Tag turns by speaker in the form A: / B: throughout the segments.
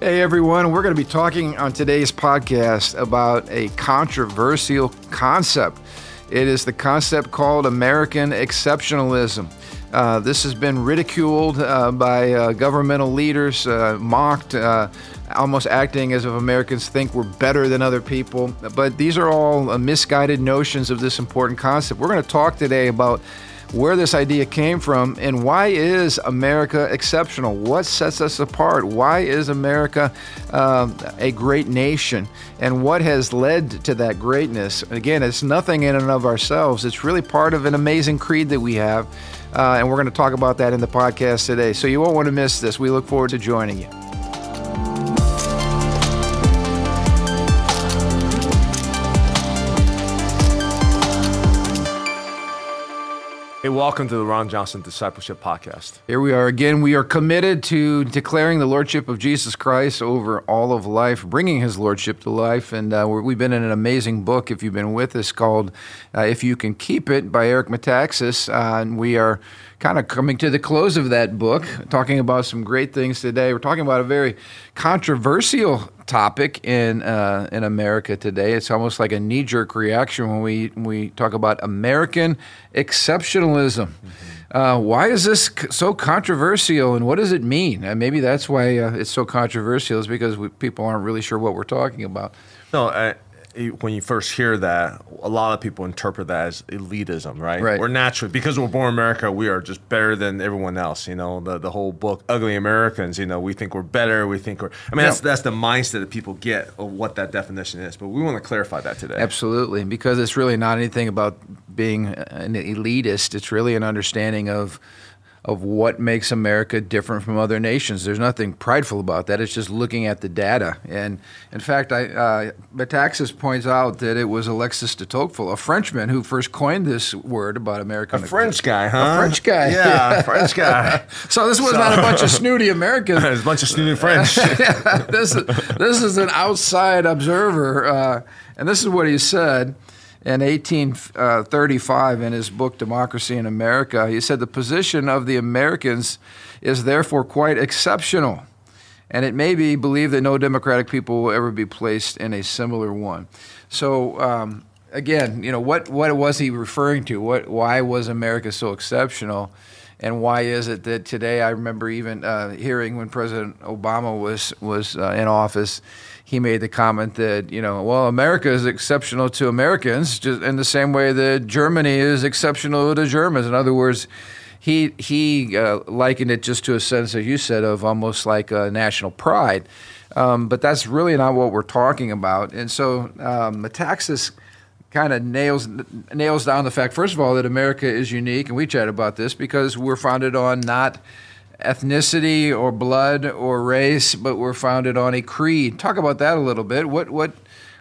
A: Hey everyone, we're going to be talking on today's podcast about a controversial concept. It is the concept called American exceptionalism. Uh, this has been ridiculed uh, by uh, governmental leaders, uh, mocked, uh, almost acting as if Americans think we're better than other people. But these are all uh, misguided notions of this important concept. We're going to talk today about where this idea came from and why is America exceptional? What sets us apart? Why is America uh, a great nation? And what has led to that greatness? Again, it's nothing in and of ourselves. It's really part of an amazing creed that we have. Uh, and we're going to talk about that in the podcast today. So you won't want to miss this. We look forward to joining you.
B: Hey, welcome to the Ron Johnson Discipleship Podcast.
A: Here we are again. We are committed to declaring the Lordship of Jesus Christ over all of life, bringing His Lordship to life. And uh, we've been in an amazing book, if you've been with us, called uh, If You Can Keep It by Eric Metaxas. Uh, and we are kind of coming to the close of that book, talking about some great things today. We're talking about a very controversial topic in uh, in America today. It's almost like a knee jerk reaction when we we talk about American exceptionalism. Mm-hmm. Uh, why is this so controversial, and what does it mean? And maybe that's why uh, it's so controversial, is because we, people aren't really sure what we're talking about.
B: No, I, when you first hear that, a lot of people interpret that as elitism, right?
A: Right.
B: We're naturally because we're born in America, we are just better than everyone else. You know, the the whole book, Ugly Americans. You know, we think we're better. We think we're. I mean, yeah. that's that's the mindset that people get of what that definition is. But we want to clarify that today.
A: Absolutely, because it's really not anything about being an elitist. It's really an understanding of of what makes America different from other nations. There's nothing prideful about that. It's just looking at the data. And in fact, I, uh, Metaxas points out that it was Alexis de Tocqueville, a Frenchman, who first coined this word about America.
B: A French guy, huh?
A: A French guy.
B: Yeah, French guy.
A: so this was so, not a bunch of snooty Americans.
B: It's a bunch of snooty French.
A: this, is, this is an outside observer. Uh, and this is what he said in 1835 in his book Democracy in America. He said the position of the Americans is therefore quite exceptional, and it may be believed that no democratic people will ever be placed in a similar one. So. Um, again, you know what? What was he referring to? What? Why was America so exceptional? and why is it that today I remember even uh, hearing when President Obama was was uh, in office, he made the comment that you know, well, America is exceptional to Americans, just in the same way that Germany is exceptional to Germans. In other words, he he uh, likened it just to a sense, as you said, of almost like a national pride. Um, but that's really not what we're talking about. And so um, Metaxas kind of nails nails down the fact, first of all, that America is unique, and we chat about this because we're founded on not ethnicity or blood or race, but we're founded on a creed. Talk about that a little bit. What what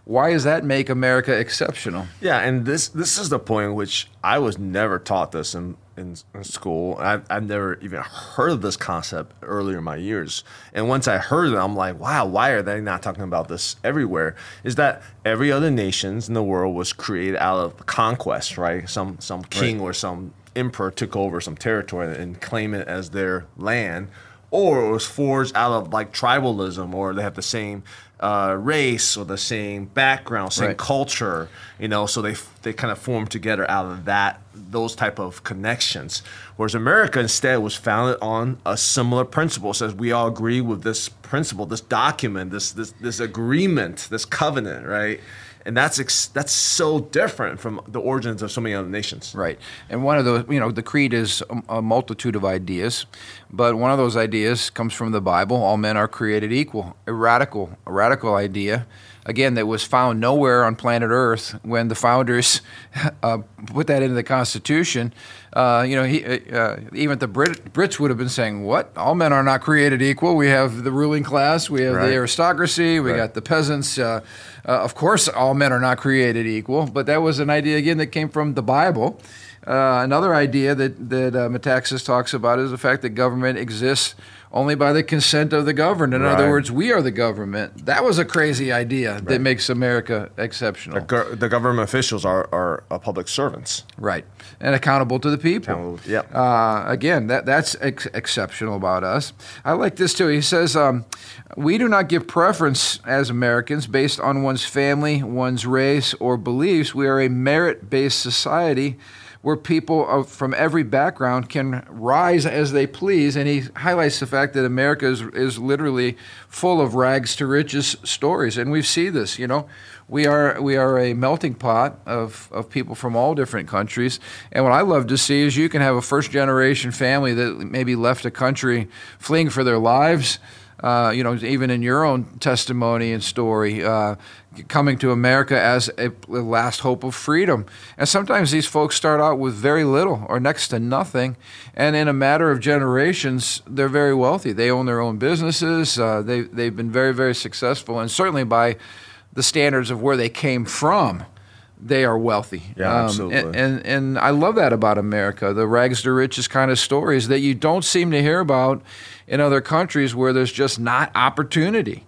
A: why does that make America exceptional?
B: Yeah, and this this is the point which I was never taught this in, in, in school. I've, I've never even heard of this concept earlier in my years. And once I heard it, I'm like, wow, why are they not talking about this everywhere? Is that every other nations in the world was created out of conquest, right? Some some king right. or some emperor took over some territory and claim it as their land, or it was forged out of like tribalism, or they have the same uh, race or the same background, same right. culture, you know. So they they kind of formed together out of that those type of connections. Whereas America instead was founded on a similar principle. Says we all agree with this principle, this document, this this this agreement, this covenant, right? And that's ex- that's so different from the origins of so many other nations.
A: Right, and one of those, you know, the creed is a, multitude of ideas, but one of those ideas comes from the Bible. All men are created equal. A radical, a radical idea again, that was found nowhere on planet Earth when the founders uh, put that into the Constitution. Uh, you know, he, uh, even the Brit- Brits would have been saying, "What? All men are not created equal. We have the ruling class, we have right. the aristocracy, we right. got the peasants. Uh, uh, of course, all men are not created equal." But that was an idea again that came from the Bible. Uh, another idea that that uh, Metaxas talks about is the fact that government exists only by the consent of the governed. In other words, we are the government. That was a crazy idea that makes America exceptional.
B: Go- the government officials are, are uh, public servants.
A: Right. And accountable to the people.
B: Yep.
A: Uh, again, that, that's ex- exceptional about us. I like this too. He says, um, We do not give preference as Americans based on one's family, one's race, or beliefs. We are a merit based society where people of, from every background can rise as they please. And he highlights the fact that America is, is literally full of rags to riches stories. And we see this, you know. We are, we are a melting pot of, of people from all different countries. And what I love to see is you can have a first generation family that maybe left a country fleeing for their lives. Uh, you know, even in your own testimony and story, uh, coming to America as a last hope of freedom. And sometimes these folks start out with very little or next to nothing, and in a matter of generations, they're very wealthy. They own their own businesses. Uh, they they've been very very successful, and certainly by the standards of where they came from. They are wealthy.
B: Yeah,
A: Um,
B: absolutely.
A: and, and and I love that about America, the rags to riches kind of stories that you don't seem to hear about in other countries where there's just not opportunity.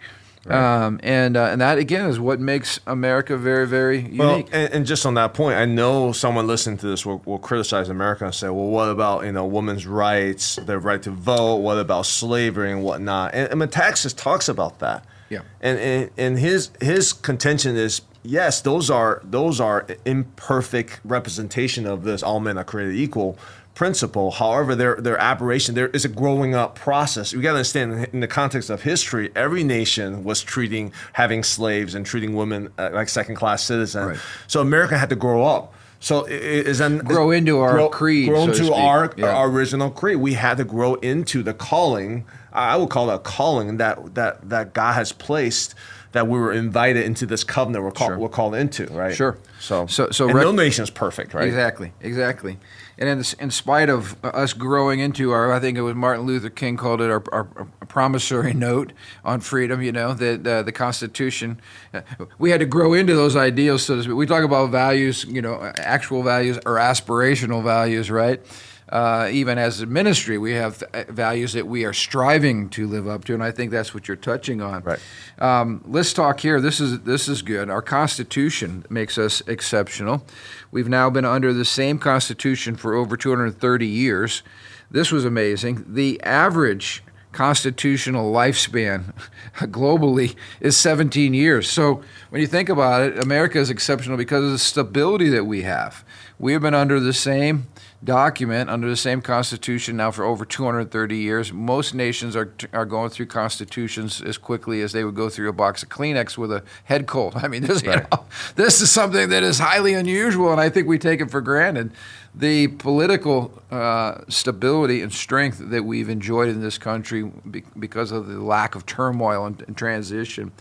A: Um, and uh, and that again is what makes America very very unique.
B: Well, and, and just on that point, I know someone listening to this will, will criticize America and say, "Well, what about you know women's rights, their right to vote? What about slavery and whatnot?" And, and Metaxas talks about that.
A: Yeah.
B: And, and and his his contention is yes, those are those are imperfect representation of this all men are created equal principle. However, their their aberration there is a growing up process. We got to understand in the context of history, every nation was treating having slaves and treating women uh, like second class citizens.
A: Right.
B: So America had to grow up. So is then
A: Grow into our creed,
B: grow
A: so to
B: into our,
A: Yeah.
B: our original creed. We had to grow into the calling. I would call it a calling that that that God has placed. That we were invited into this covenant we're called
A: Sure.
B: we're called into, right?
A: Sure.
B: So
A: So- so
B: and
A: rec-
B: no nation is perfect, right?
A: Exactly, exactly. And in, in spite of us growing into our, I think it was Martin Luther King called it our, our, promissory note on freedom. You know, that uh, the Constitution, uh, we had to grow into those ideals. So to speak. we talk about values, you know, actual values or aspirational values, right? Uh, even as a ministry, we have uh, values that we are striving to live up to, and I think that's what you're touching on.
B: Right.
A: Um, let's talk here. This is this is good. Our Constitution makes us exceptional. We've now been under the same Constitution for over 230 years. This was amazing. The average constitutional lifespan globally is 17 years. So when you think about it, America is exceptional because of the stability that we have. We have been under the same document, under the same constitution now for over 230 years. Most nations are, are going through constitutions as quickly as they would go through a box of Kleenex with a head cold. I mean, this, you know, this is something that is highly unusual, and I think we take it for granted. The political uh, stability and strength that we've enjoyed in this country be- because of the lack of turmoil and, and transition.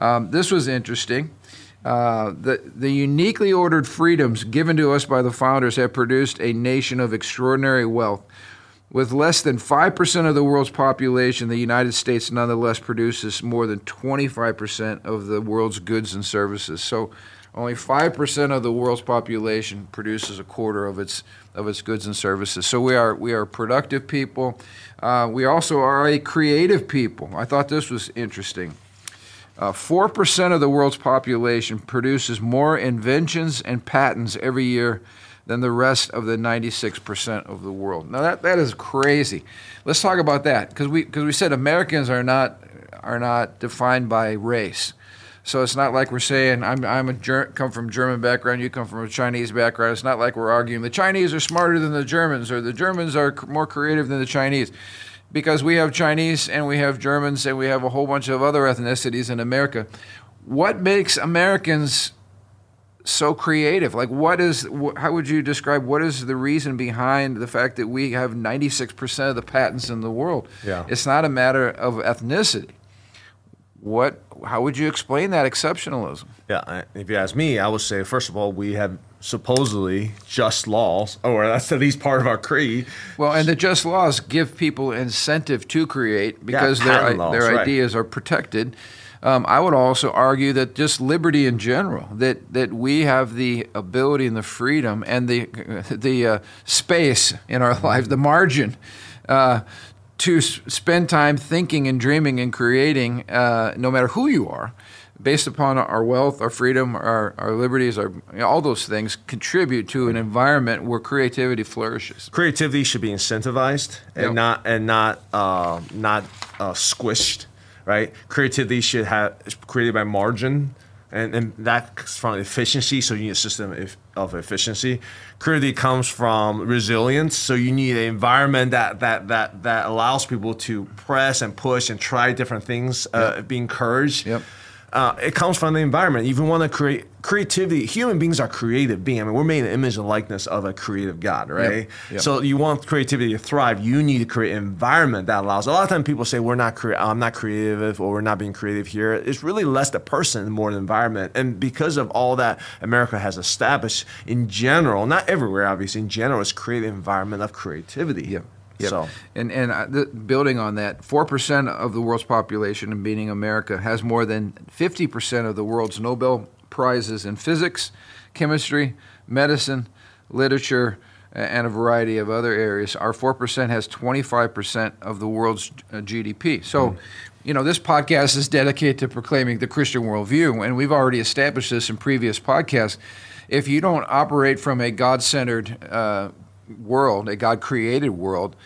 A: Um, this was interesting. Uh, the, the uniquely ordered freedoms given to us by the founders have produced a nation of extraordinary wealth. With less than 5% of the world's population, the United States nonetheless produces more than 25% of the world's goods and services. So only 5% of the world's population produces a quarter of its of its goods and services. So we are we are productive people. Uh, we also are a creative people. I thought this was interesting. Uh, Four percent of the world's population produces more inventions and patents every year than the rest of the 96% of the world. Now that, that is crazy. Let's talk about that because we because we said Americans are not are not defined by race. So it's not like we're saying I'm I'm a Ger- come from German background, you come from a Chinese background. It's not like we're arguing the Chinese are smarter than the Germans or the Germans are c- more creative than the Chinese because we have Chinese and we have Germans and we have a whole bunch of other ethnicities in America. What makes Americans so creative? Like, what is, how would you describe what is the reason behind the fact that we have 96% of the patents in the world?
B: Yeah.
A: It's not a matter of ethnicity. What, how would you explain that exceptionalism?
B: Yeah, if you ask me, I would say first of all we have supposedly just laws, or that's at least part of our creed.
A: Well, and the just laws give people incentive to create because
B: patent
A: their
B: laws,
A: their
B: right.
A: ideas are protected. Um, I would also argue that just liberty in general, that, that we have the ability and the freedom and the, the uh, space in our lives, the margin. Uh, to spend time thinking and dreaming and creating, uh, no matter who you are, based upon our wealth, our freedom, our, our liberties, our, you know, all those things contribute to an environment where creativity flourishes.
B: creativity should be incentivized and
A: Yep.
B: not and not uh, not uh, squished, right? Creativity should have created by margin, and and that's from efficiency. So you need a system of- of efficiency. Creativity comes from resilience. So you need an environment that that that that allows people to press and push and try different things, uh, be encouraged.
A: Yep.
B: Uh, it comes from the environment. You want to create creativity, human beings are creative beings. I mean, we're made in the image and likeness of a creative God, right?
A: Yep.
B: So you want creativity to thrive, you need to create an environment that allows. A lot of times people say we're not cre- I'm not creative or we're not being creative here. It's really less the person more the environment. And because of all that America has established in general, not everywhere obviously, in general, it's create an environment of creativity.
A: Yep. Yep.
B: So
A: And and uh, th- building on that, four percent of the world's population, and being America, has more than fifty percent of the world's Nobel prizes in physics, chemistry, medicine, literature, and a variety of other areas. Our four percent has twenty five percent of the world's uh, GDP. So. You know, this podcast is dedicated to proclaiming the Christian worldview, and we've already established this in previous podcasts. If you don't operate from a God centered uh, world, a God created world,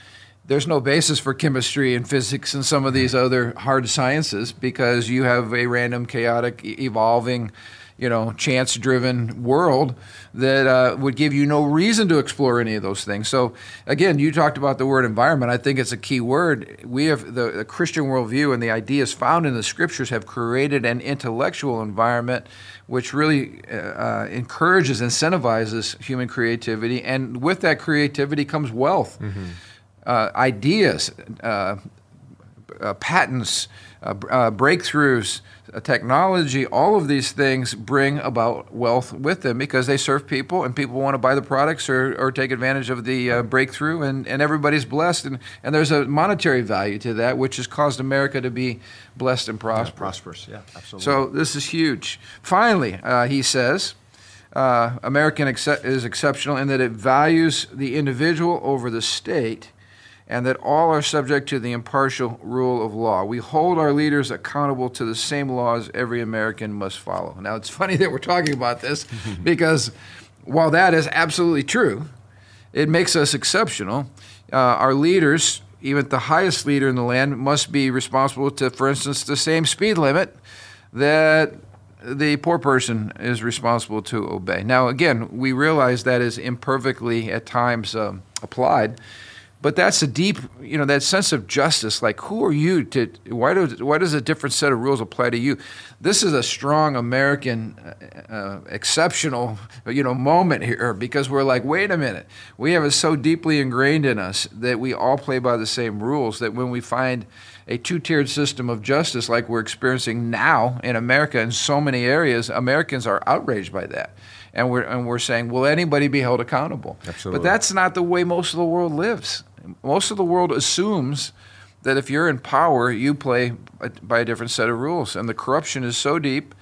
A: there's no basis for chemistry and physics and some of these other hard sciences because you have a random, chaotic, evolving, you know, chance driven world that uh, would give you no reason to explore any of those things. So, again, you talked about the word environment. I think it's a key word. We have the, the Christian worldview and the ideas found in the scriptures have created an intellectual environment which really uh, uh, encourages, incentivizes human creativity. And with that creativity comes wealth, uh, ideas, uh, uh, patents, uh, uh, breakthroughs, uh, technology, all of these things bring about wealth with them because they serve people and people want to buy the products or, or take advantage of the uh, breakthrough and, and everybody's blessed. And, and there's a monetary value to that, which has caused America to be blessed and prosperous.
B: prosperous. Yeah, absolutely.
A: So this is huge. Finally, uh, he says, uh, American excep- is exceptional in that it values the individual over the state, and that all are subject to the impartial rule of law. We hold our leaders accountable to the same laws every American must follow. Now it's funny that we're talking about this because while that is absolutely true, it makes us exceptional. Uh, our leaders, even the highest leader in the land, must be responsible to, for instance, the same speed limit that the poor person is responsible to obey. Now, again, we realize that is imperfectly at times um, applied, but that's a deep, you know, that sense of justice. Like, who are you to? Why does why does a different set of rules apply to you? This is a strong American, uh, uh, exceptional, you know, moment here because we're like, wait a minute, we have it so deeply ingrained in us that we all play by the same rules. That when we find a two-tiered system of justice like we're experiencing now in America in so many areas, Americans are outraged by that. And we're, and we're saying, will anybody be held accountable?
B: Absolutely.
A: But that's not the way most of the world lives. Most of the world assumes that if you're in power, you play by a different set of rules. And the corruption is so deep,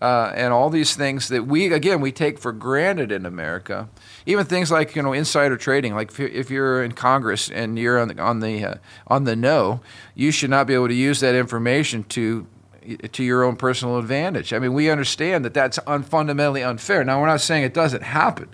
A: uh, and all these things that we, again, we take for granted in America. Even things like you know insider trading. Like if you're, if you're in Congress and you're on the on the uh, on the no, you should not be able to use that information to to your own personal advantage. I mean, we understand that that's un- fundamentally unfair. Now, we're not saying it doesn't happen,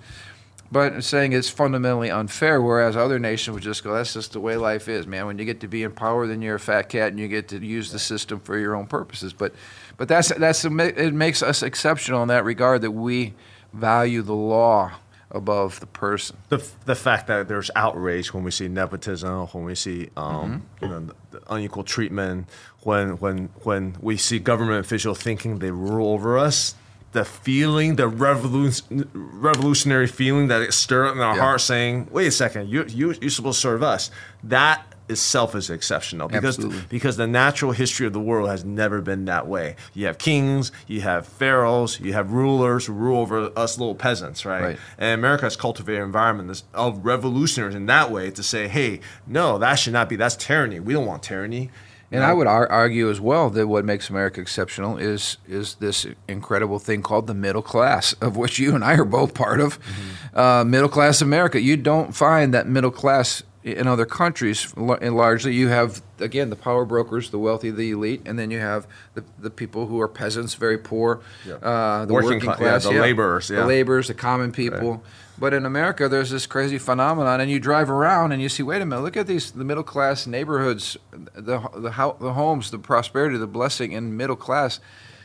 A: but saying it's fundamentally unfair. Whereas other nations would just go, "That's just the way life is, man. When you get to be in power, then you're a fat cat, and you get to use the system for your own purposes." But, but that's that's it makes us exceptional in that regard that we value the law above the person.
B: the, the fact that there's outrage when we see nepotism, when we see um, you know the unequal treatment, when when when we see government officials thinking they rule over us, the feeling, the revolution, revolutionary feeling that it stirred in our
A: Yeah.
B: heart, saying, "Wait a second, you you you're supposed to serve us." That itself is exceptional because
A: Absolutely.
B: because the natural history of the world has never been that way. You have kings, you have pharaohs, you have rulers who rule over us little peasants, right?
A: Right.
B: And America has cultivated an environment of revolutionaries in that way to say, hey, no, that should not be. That's tyranny. We don't want tyranny.
A: And I would ar- argue as well that what makes America exceptional is is this incredible thing called the middle class, of which you and I are both part of. Mm-hmm. Uh, middle class America. You don't find that middle class in other countries. And largely, you have again the power brokers, the wealthy, the elite, and then you have the, the people who are peasants, very poor, yeah. uh, the working, working class,
B: yeah, the yeah. laborers,
A: the laborers, the common people. Right. But in America, there's this crazy phenomenon, and you drive around and you see, wait a minute, look at these the middle class neighborhoods, the the, the homes, the prosperity, the blessing in middle class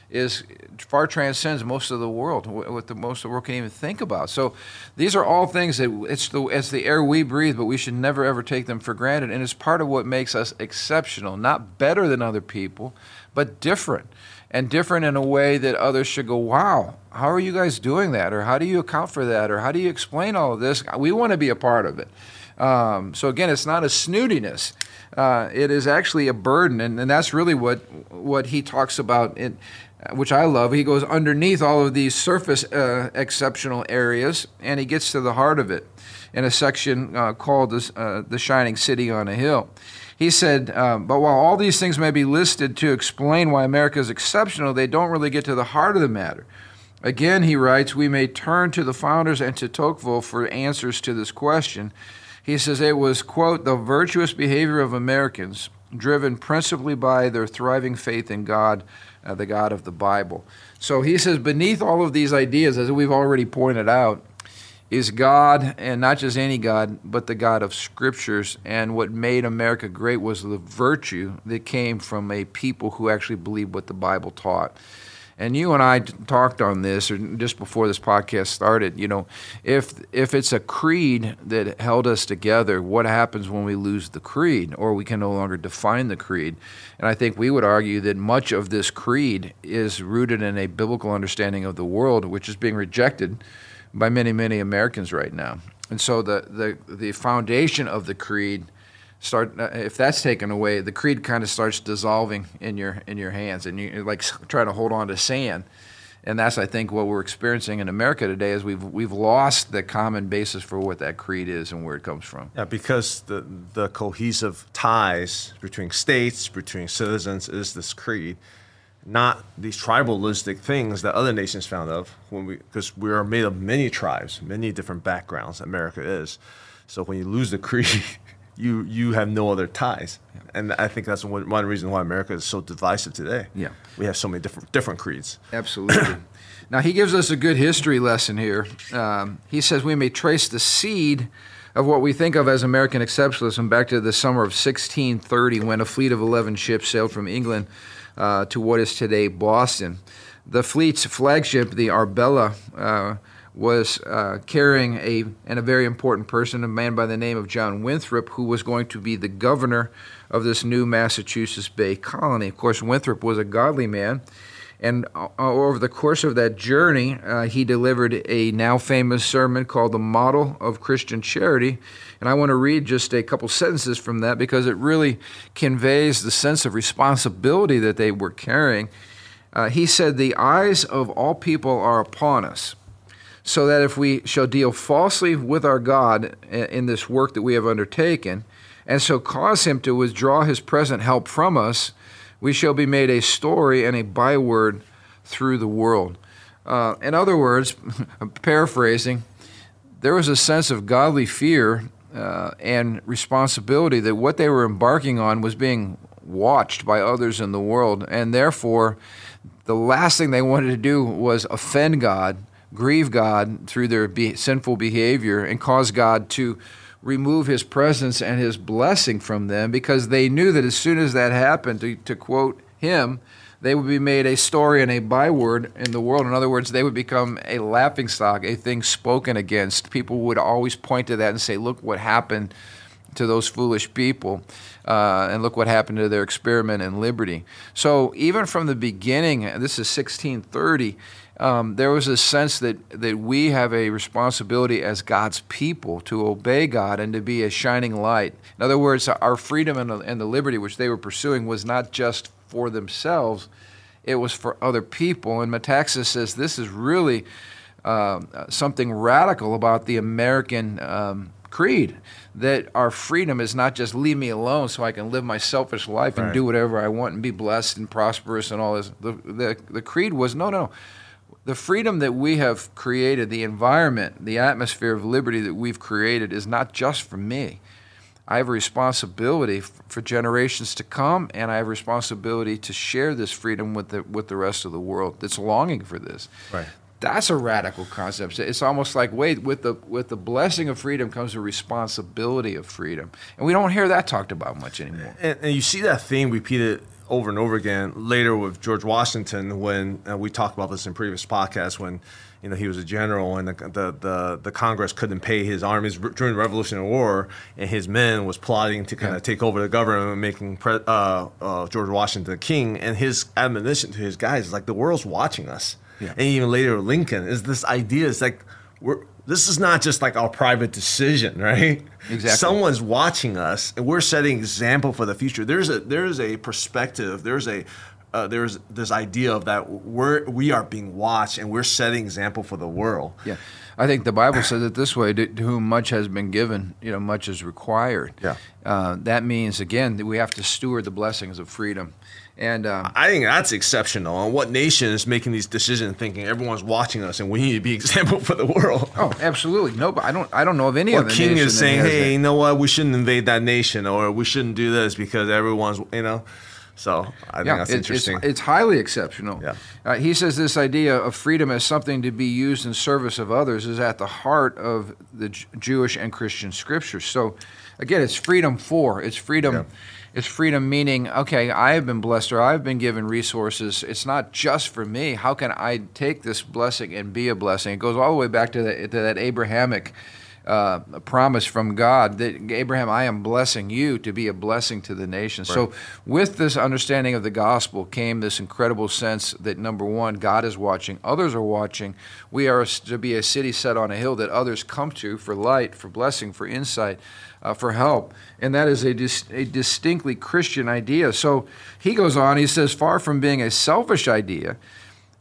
A: is far transcends most of the world, what the most of the world can even think about. So these are all things that it's the it's the air we breathe, but we should never ever take them for granted, and it's part of what makes us exceptional, not better than other people, but different and different in a way that others should go, wow, how are you guys doing that? Or how do you account for that? Or how do you explain all of this? We want to be a part of it. Um, so again, it's not a snootiness. Uh, it is actually a burden, and, and that's really what what he talks about, in, which I love. He goes underneath all of these surface uh, exceptional areas, and he gets to the heart of it in a section uh, called the, uh, "The Shining City on a Hill." He said, um, but while all these things may be listed to explain why America is exceptional, they don't really get to the heart of the matter. Again, he writes, we may turn to the founders and to Tocqueville for answers to this question. He says it was, quote, the virtuous behavior of Americans, driven principally by their thriving faith in God, uh, the God of the Bible. So he says, beneath all of these ideas, as we've already pointed out, is God, and not just any God, but the God of scriptures. And what made America great was the virtue that came from a people who actually believed what the Bible taught. And you and I talked on this, or just before this podcast started. You know, if if it's a creed that held us together, what happens when we lose the creed, or we can no longer define the creed? And I think we would argue that much of this creed is rooted in a biblical understanding of the world, which is being rejected by many, many Americans right now. And so the, the, the foundation of the creed start uh, if that's taken away, the creed kind of starts dissolving in your in your hands, and you're like trying to hold on to sand. And that's I think what we're experiencing in America today is we've we've lost the common basis for what that creed is and where it comes from.
B: Yeah, because the the cohesive ties between states, between citizens is this creed not these tribalistic things that other nations found of when we because we are made of many tribes, many different backgrounds. America is. So when you lose the creed, you you have no other ties, yeah. and I think that's one, one reason why America is so divisive today.
A: Yeah,
B: we have so many different different creeds.
A: Absolutely. now he gives us a good history lesson here. Um, he says we may trace the seed of what we think of as American exceptionalism back to the summer of 1630 when a fleet of 11 ships sailed from England uh, to what is today Boston. The fleet's flagship, the Arbella, uh, was uh, carrying a and a very important person, a man by the name of John Winthrop, who was going to be the governor of this new Massachusetts Bay colony. Of course, Winthrop was a godly man, and uh, over the course of that journey, uh, he delivered a now famous sermon called "The Model of Christian Charity." And I want to read just a couple sentences from that because it really conveys the sense of responsibility that they were carrying. Uh, he said, The eyes of all people are upon us, so that if we shall deal falsely with our God in this work that we have undertaken, and so cause him to withdraw his present help from us, we shall be made a story and a byword through the world. Uh, in other words, paraphrasing, there was a sense of godly fear uh, and responsibility that what they were embarking on was being watched by others in the world, and therefore, the last thing they wanted to do was offend God, grieve God through their be- sinful behavior, and cause God to remove His presence and His blessing from them, because they knew that as soon as that happened, to, to quote Him, they would be made a story and a byword in the world. In other words, they would become a laughingstock, a thing spoken against. People would always point to that and say, look what happened to those foolish people, uh, and look what happened to their experiment in liberty. So even from the beginning, this is 1630. Um, there was a sense that, that we have a responsibility as God's people to obey God and to be a shining light. In other words, our freedom and the, and the liberty which they were pursuing was not just for themselves, it was for other people. And Metaxas says this is really uh, something radical about the American um, creed that our freedom is not just leave me alone so I can live my selfish life and do whatever I want and be blessed and prosperous and all this. The, the, the creed was no, no. The freedom that we have created, the environment, the atmosphere of liberty that we've created is not just for me. I have a responsibility for generations to come, and I have a responsibility to share this freedom with the with the rest of the world that's longing for this.
B: Right.
A: That's a radical concept. It's almost like wait, with the with the blessing of freedom comes the responsibility of freedom, and we don't hear that talked about much anymore.
B: And, and you see that theme repeated over and over again later with George Washington when uh, we talked about this in previous podcasts when you know he was a general and the the, the, the Congress couldn't pay his armies during the Revolutionary War and his men was plotting to kind
A: Yeah.
B: of take over the government and making pre- uh, uh, George Washington king and his admonition to his guys is like the world's watching us
A: Yeah.
B: and even later Lincoln is this idea is like we're this is not just like our private decision, right?
A: Exactly.
B: Someone's watching us, and we're setting example for the future. There's a there's a perspective. There's a uh, there's this idea of that we're we are being watched, and we're setting example for the world.
A: Yeah, I think the Bible says it this way: to, to whom much has been given, you know, much is required.
B: Yeah.
A: uh, that means again that we have to steward the blessings of freedom, and um,
B: I think that's exceptional. And what nation is making these decisions, thinking everyone's watching us, and we need to be example for the world?
A: oh, absolutely. No, but I don't. I don't know of any
B: What
A: other
B: king is saying, "Hey,
A: that.
B: you know what? We shouldn't invade that nation, or we shouldn't do this because everyone's, you know." So I think that's
A: it-
B: interesting.
A: It's, it's highly exceptional.
B: Yeah.
A: Uh, he says this idea of freedom as something to be used in service of others is at the heart of the J- Jewish and Christian scriptures. So, again, it's freedom for. It's freedom.
B: Yeah.
A: It's freedom meaning, okay, I have been blessed or I've been given resources. It's not just for me. How can I take this blessing and be a blessing? It goes all the way back to, the, to that Abrahamic uh, promise from God that Abraham, I am blessing you to be a blessing to the nation. So, with this understanding of the gospel came this incredible sense that number one, God is watching, others are watching. We are to be a city set on a hill that others come to for light, for blessing, for insight, uh, for help. And that is a, dis- a distinctly Christian idea. So, he goes on, he says, far from being a selfish idea,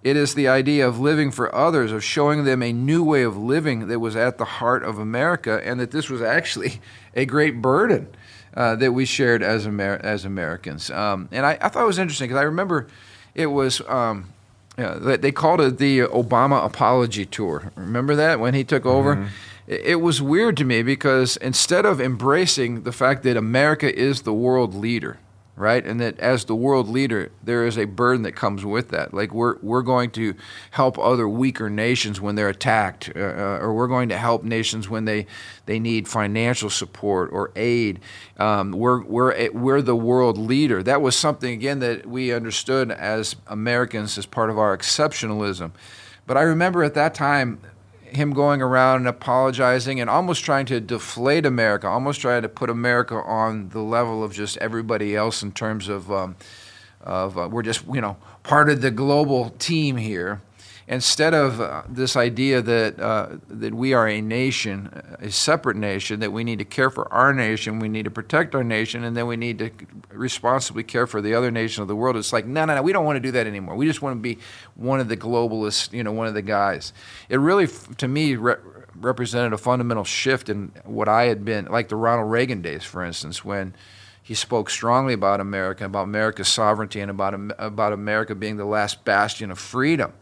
A: it is the idea of living for others, of showing them a new way of living that was at the heart of America, and that this was actually a great burden uh, that we shared as, Amer- as Americans. Um, and I, I thought it was interesting because I remember it was. Um, yeah, they called it the Obama Apology Tour. Remember that when he took over? It it was weird to me because instead of embracing the fact that America is the world leader, right, and that as the world leader, there is a burden that comes with that. Like we're we're going to help other weaker nations when they're attacked, uh, uh, or we're going to help nations when they they need financial support or aid. Um, we're we're we're the world leader. That was something again that we understood as Americans as part of our exceptionalism. But I remember at that time him going around and apologizing and almost trying to deflate America, almost trying to put America on the level of just everybody else in terms of um, of uh, we're just you know part of the global team here. Instead of uh, this idea that uh, that we are a nation, a separate nation, that we need to care for our nation, we need to protect our nation, and then we need to responsibly care for the other nation of the world. It's like no, no, no, we don't want to do that anymore. We just want to be one of the globalists, you know, one of the guys. It really, to me, re- represented a fundamental shift in what I had been like the Ronald Reagan days, for instance, when he spoke strongly about America, about America's sovereignty, and about about America being the last bastion of freedom.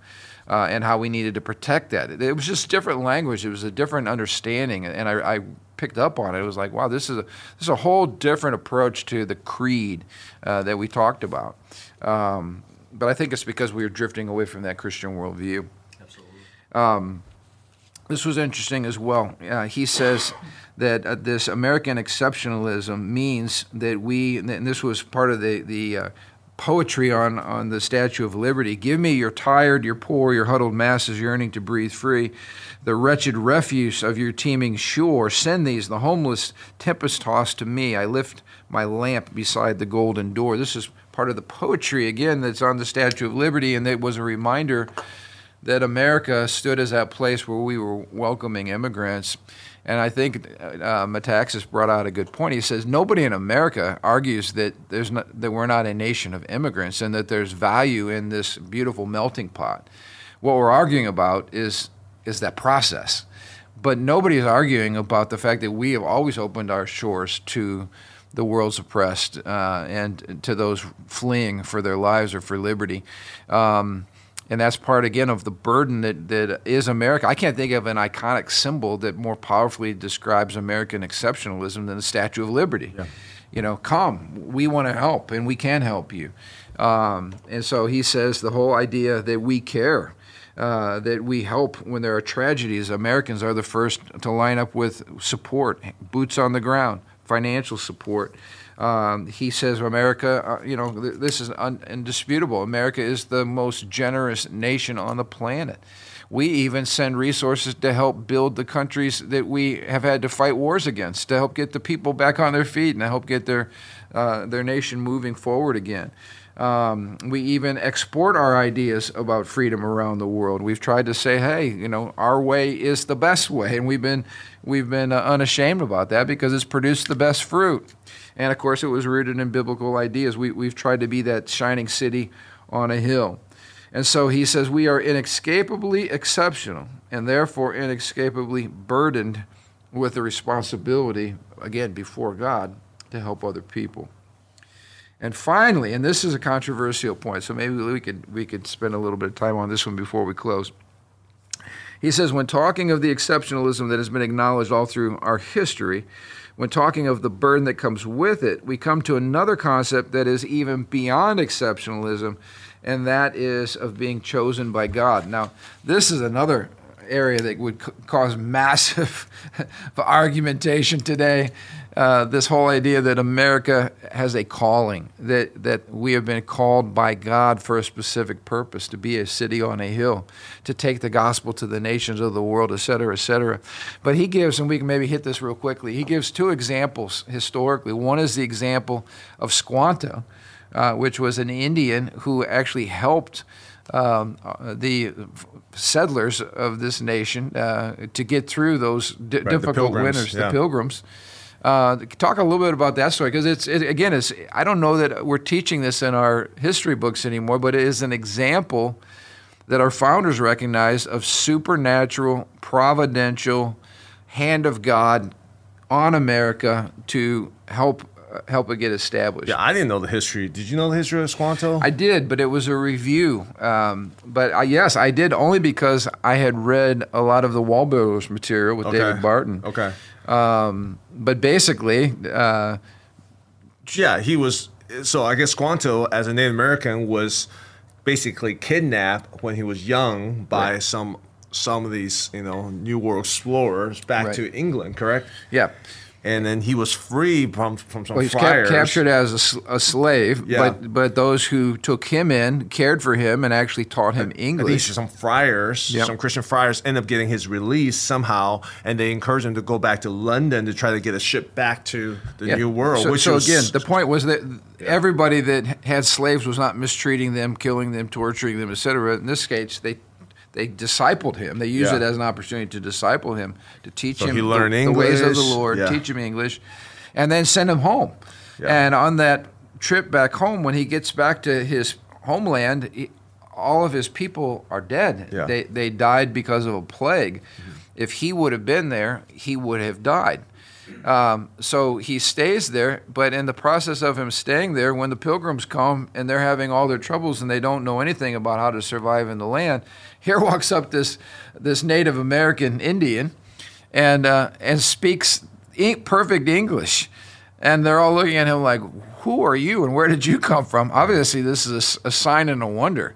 A: Uh, and how we needed to protect that. It, it was just different language. It was a different understanding, and I, I picked up on it. It was like, wow, this is a this is a whole different approach to the creed uh, that we talked about. Um, but I think it's because we were drifting away from that Christian worldview. Um, this was interesting as well. Uh, he says that uh, this American exceptionalism means that we, and this was part of the the uh, poetry on on the Statue of Liberty. Give me your tired, your poor, your huddled masses yearning to breathe free, the wretched refuse of your teeming shore. Send these, the homeless, tempest tossed to me. I lift my lamp beside the golden door. This is part of the poetry again that's on the Statue of Liberty, and it was a reminder that America stood as that place where we were welcoming immigrants. And I think uh, Metaxas brought out a good point. He says nobody in America argues that there's not, that we're not a nation of immigrants and that there's value in this beautiful melting pot. What we're arguing about is is that process. but nobody is arguing about the fact that we have always opened our shores to the world's oppressed uh, and to those fleeing for their lives or for liberty. Um, and that's part again of the burden that, that is America. I can't think of an iconic symbol that more powerfully describes American exceptionalism than the Statue of Liberty. Yeah. You know, come, we want to help, and we can help you. Um, and so he says the whole idea that we care, uh, that we help when there are tragedies. Americans are the first to line up with support, boots on the ground, financial support. Um, he says America, uh, you know, th- this is un- indisputable. America is the most generous nation on the planet. We even send resources to help build the countries that we have had to fight wars against, to help get the people back on their feet and to help get their, uh, their nation moving forward again. Um, we even export our ideas about freedom around the world. We've tried to say, hey, you know, our way is the best way, and we've been we've been uh, unashamed about that because it's produced the best fruit. And of course, it was rooted in biblical ideas. We, we've tried to be that shining city on a hill. And so he says, We are inescapably exceptional and therefore inescapably burdened with the responsibility, again, before God, to help other people. And finally, and this is a controversial point, so maybe we could, we could spend a little bit of time on this one before we close. He says, when talking of the exceptionalism that has been acknowledged all through our history, when talking of the burden that comes with it, we come to another concept that is even beyond exceptionalism, and that is of being chosen by God. Now, this is another area that would cause massive argumentation today uh, this whole idea that America has a calling, that, that we have been called by God for a specific purpose, to be a city on a hill, to take the gospel to the nations of the world, et cetera, et cetera. But he gives, and we can maybe hit this real quickly, he gives two examples historically. One is the example of Squanto, uh, which was an Indian who actually helped. Um, the settlers of this nation uh, to get through those d- right, difficult winters, yeah. the pilgrims. Uh, talk a little bit about that story because it's it, again, it's I don't know that we're teaching this in our history books anymore, but it is an example that our founders recognized of supernatural, providential hand of God on America to help help it get established.
B: Yeah, I didn't know the history. Did you know the history of Squanto?
A: I did, but it was a review. Um, but I, yes, I did only because I had read a lot of the Wallbuilders material with
B: okay.
A: David Barton.
B: Okay.
A: Um, but basically, uh,
B: yeah, he was. So I guess Squanto, as a Native American, was basically kidnapped when he was young by right. some some of these you know New World explorers back right. to England. Correct?
A: Yeah
B: and then he was free from from some
A: well, he was captured as a, a slave, yeah. but but those who took him in cared for him and actually taught him
B: I,
A: English.
B: I some friars, yep. some Christian friars, end up getting his release somehow, and they encourage him to go back to London to try to get a ship back to the yeah. New World.
A: So,
B: which
A: so
B: was,
A: again, the point was that everybody that had slaves was not mistreating them, killing them, torturing them, etc. In this case, they they discipled him. They used yeah. it as an opportunity to disciple him, to teach
B: so
A: him
B: the,
A: the, ways of the Lord, yeah. teach him English, and then send him home. Yeah. And on that trip back home, when he gets back to his homeland, he, all of his people are dead. They they died because of a plague. Mm-hmm. If he would have been there, he would have died. Um, so he stays there, but in the process of him staying there, when the pilgrims come and they're having all their troubles and they don't know anything about how to survive in the land, here walks up this this Native American Indian, and uh, and speaks perfect English, and they're all looking at him like, "Who are you and where did you come from?" Obviously, this is a, a sign and a wonder.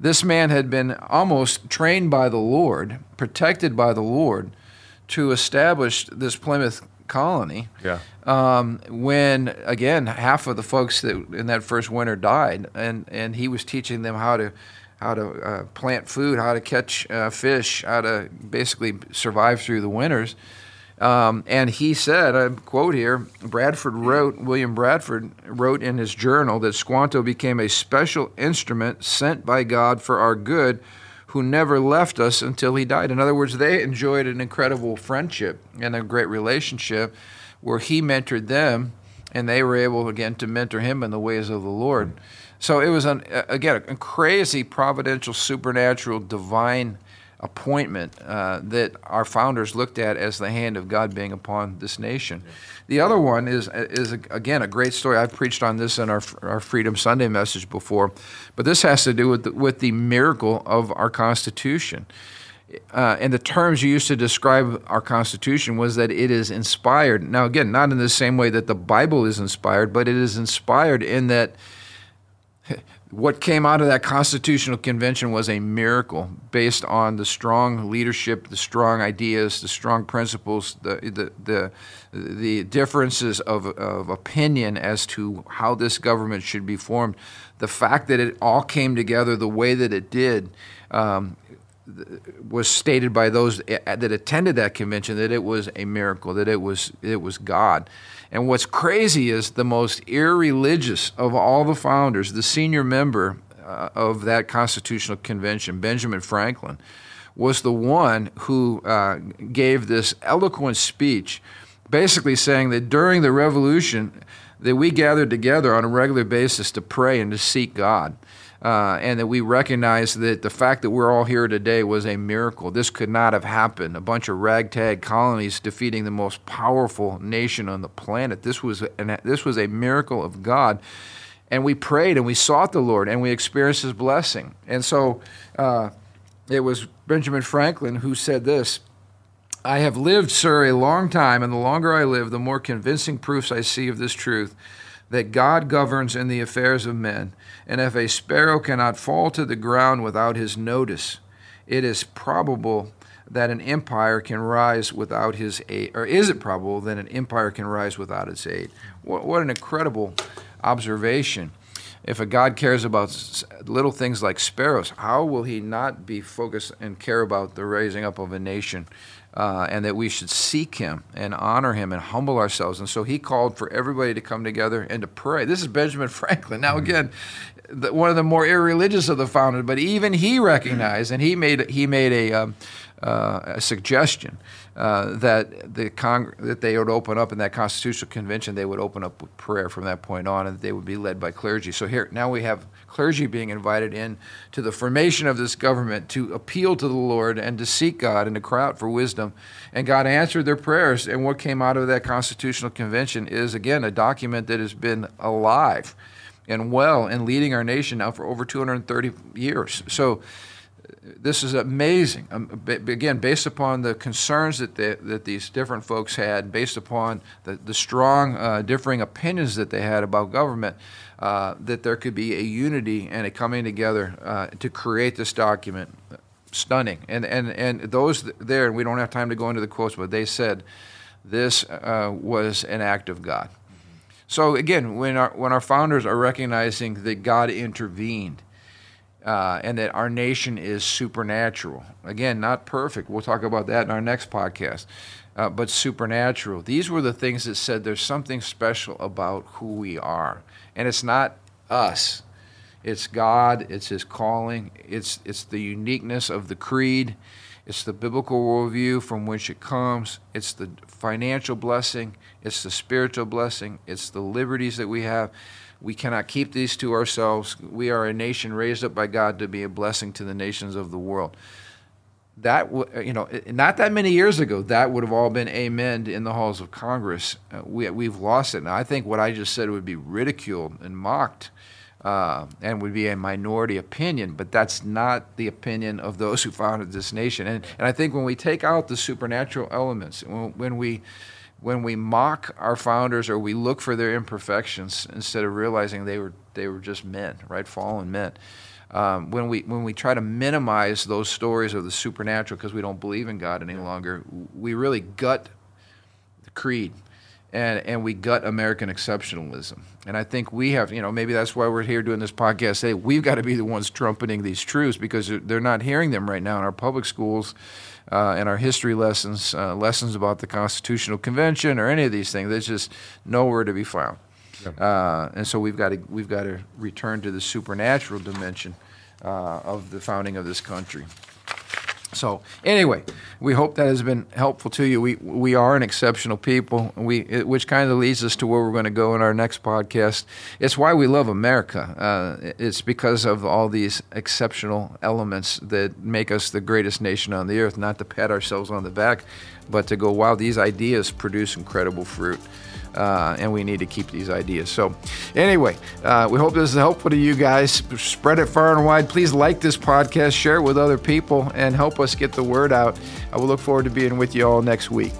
A: This man had been almost trained by the Lord, protected by the Lord, to establish this Plymouth colony.
B: Yeah.
A: Um, when again, half of the folks that in that first winter died, and and he was teaching them how to how to uh, plant food, how to catch uh, fish, how to basically survive through the winters. Um, and he said, I quote here Bradford wrote, William Bradford wrote in his journal that Squanto became a special instrument sent by God for our good, who never left us until he died. In other words, they enjoyed an incredible friendship and a great relationship where he mentored them and they were able again to mentor him in the ways of the Lord. So it was an again a crazy providential, supernatural, divine appointment uh, that our founders looked at as the hand of God being upon this nation. The other one is is again a great story. I've preached on this in our our Freedom Sunday message before, but this has to do with the, with the miracle of our Constitution. Uh, and the terms used to describe our Constitution was that it is inspired. Now, again, not in the same way that the Bible is inspired, but it is inspired in that what came out of that constitutional convention was a miracle based on the strong leadership, the strong ideas, the strong principles, the the the, the differences of, of opinion as to how this government should be formed. The fact that it all came together the way that it did um, was stated by those that attended that convention that it was a miracle, that it was it was God. And what's crazy is the most irreligious of all the founders, the senior member uh, of that constitutional convention, Benjamin Franklin, was the one who uh, gave this eloquent speech, basically saying that during the revolution that we gathered together on a regular basis to pray and to seek God uh, and that we recognize that the fact that we're all here today was a miracle. This could not have happened. A bunch of ragtag colonies defeating the most powerful nation on the planet. This was an, this was a miracle of God. And we prayed and we sought the Lord and we experienced His blessing. And so uh, it was Benjamin Franklin who said this I have lived, sir, a long time, and the longer I live, the more convincing proofs I see of this truth that God governs in the affairs of men, and if a sparrow cannot fall to the ground without his notice, it is probable that an empire can rise without his aid, or is it probable that an empire can rise without its aid? What, what an incredible observation. If a God cares about little things like sparrows, how will he not be focused and care about the raising up of a nation? Uh, and that we should seek him and honor him and humble ourselves. And so he called for everybody to come together and to pray. This is Benjamin Franklin. Now, mm-hmm. again, the, one of the more irreligious of the founders, but even he recognized and he made he made a, um, uh, a suggestion uh, that the Cong- that they would open up in that constitutional convention. They would open up with prayer from that point on, and they would be led by clergy. So here now we have clergy being invited in to the formation of this government to appeal to the Lord and to seek God and to cry out for wisdom. And God answered their prayers. And what came out of that constitutional convention is, again, a document that has been alive and well and leading our nation now for over 230 years. So this is amazing. Um, again, based upon the concerns that they, that these different folks had, based upon the, the strong uh, differing opinions that they had about government, uh, that there could be a unity and a coming together uh, to create this document. Stunning. And, and, and those there, and we don't have time to go into the quotes, but they said this uh, was an act of God. So again, when our, when our founders are recognizing that God intervened, uh, and that our nation is supernatural. Again, not perfect. We'll talk about that in our next podcast. Uh, but supernatural. These were the things that said there's something special about who we are. And it's not us, it's God, it's His calling, it's, it's the uniqueness of the creed, it's the biblical worldview from which it comes, it's the financial blessing, it's the spiritual blessing, it's the liberties that we have. We cannot keep these to ourselves. We are a nation raised up by God to be a blessing to the nations of the world. That you know, not that many years ago, that would have all been amen in the halls of Congress. Uh, we we've lost it. Now I think what I just said would be ridiculed and mocked, uh, and would be a minority opinion. But that's not the opinion of those who founded this nation. And and I think when we take out the supernatural elements, when, when we when we mock our founders or we look for their imperfections instead of realizing they were they were just men, right, fallen men. Um, when we when we try to minimize those stories of the supernatural because we don't believe in God any longer, we really gut the creed, and and we gut American exceptionalism. And I think we have, you know, maybe that's why we're here doing this podcast. Hey, we've got to be the ones trumpeting these truths because they're not hearing them right now in our public schools uh, in our history lessons, uh, lessons about the Constitutional Convention or any of these things. There's just nowhere to be found. Uh, and so we've got to we've got to return to the supernatural dimension uh, of the founding of this country. So anyway, we hope that has been helpful to you. We we are an exceptional people. We which kind of leads us to where we're going to go in our next podcast. It's why we love America. Uh, it's because of all these exceptional elements that make us the greatest nation on the earth. Not to pat ourselves on the back, but to go, wow, these ideas produce incredible fruit uh, and we need to keep these ideas. So, anyway, uh, we hope this is helpful to you guys. Spread it far and wide. Please like this podcast, share it with other people, and help us get the word out. I will look forward to being with you all next week.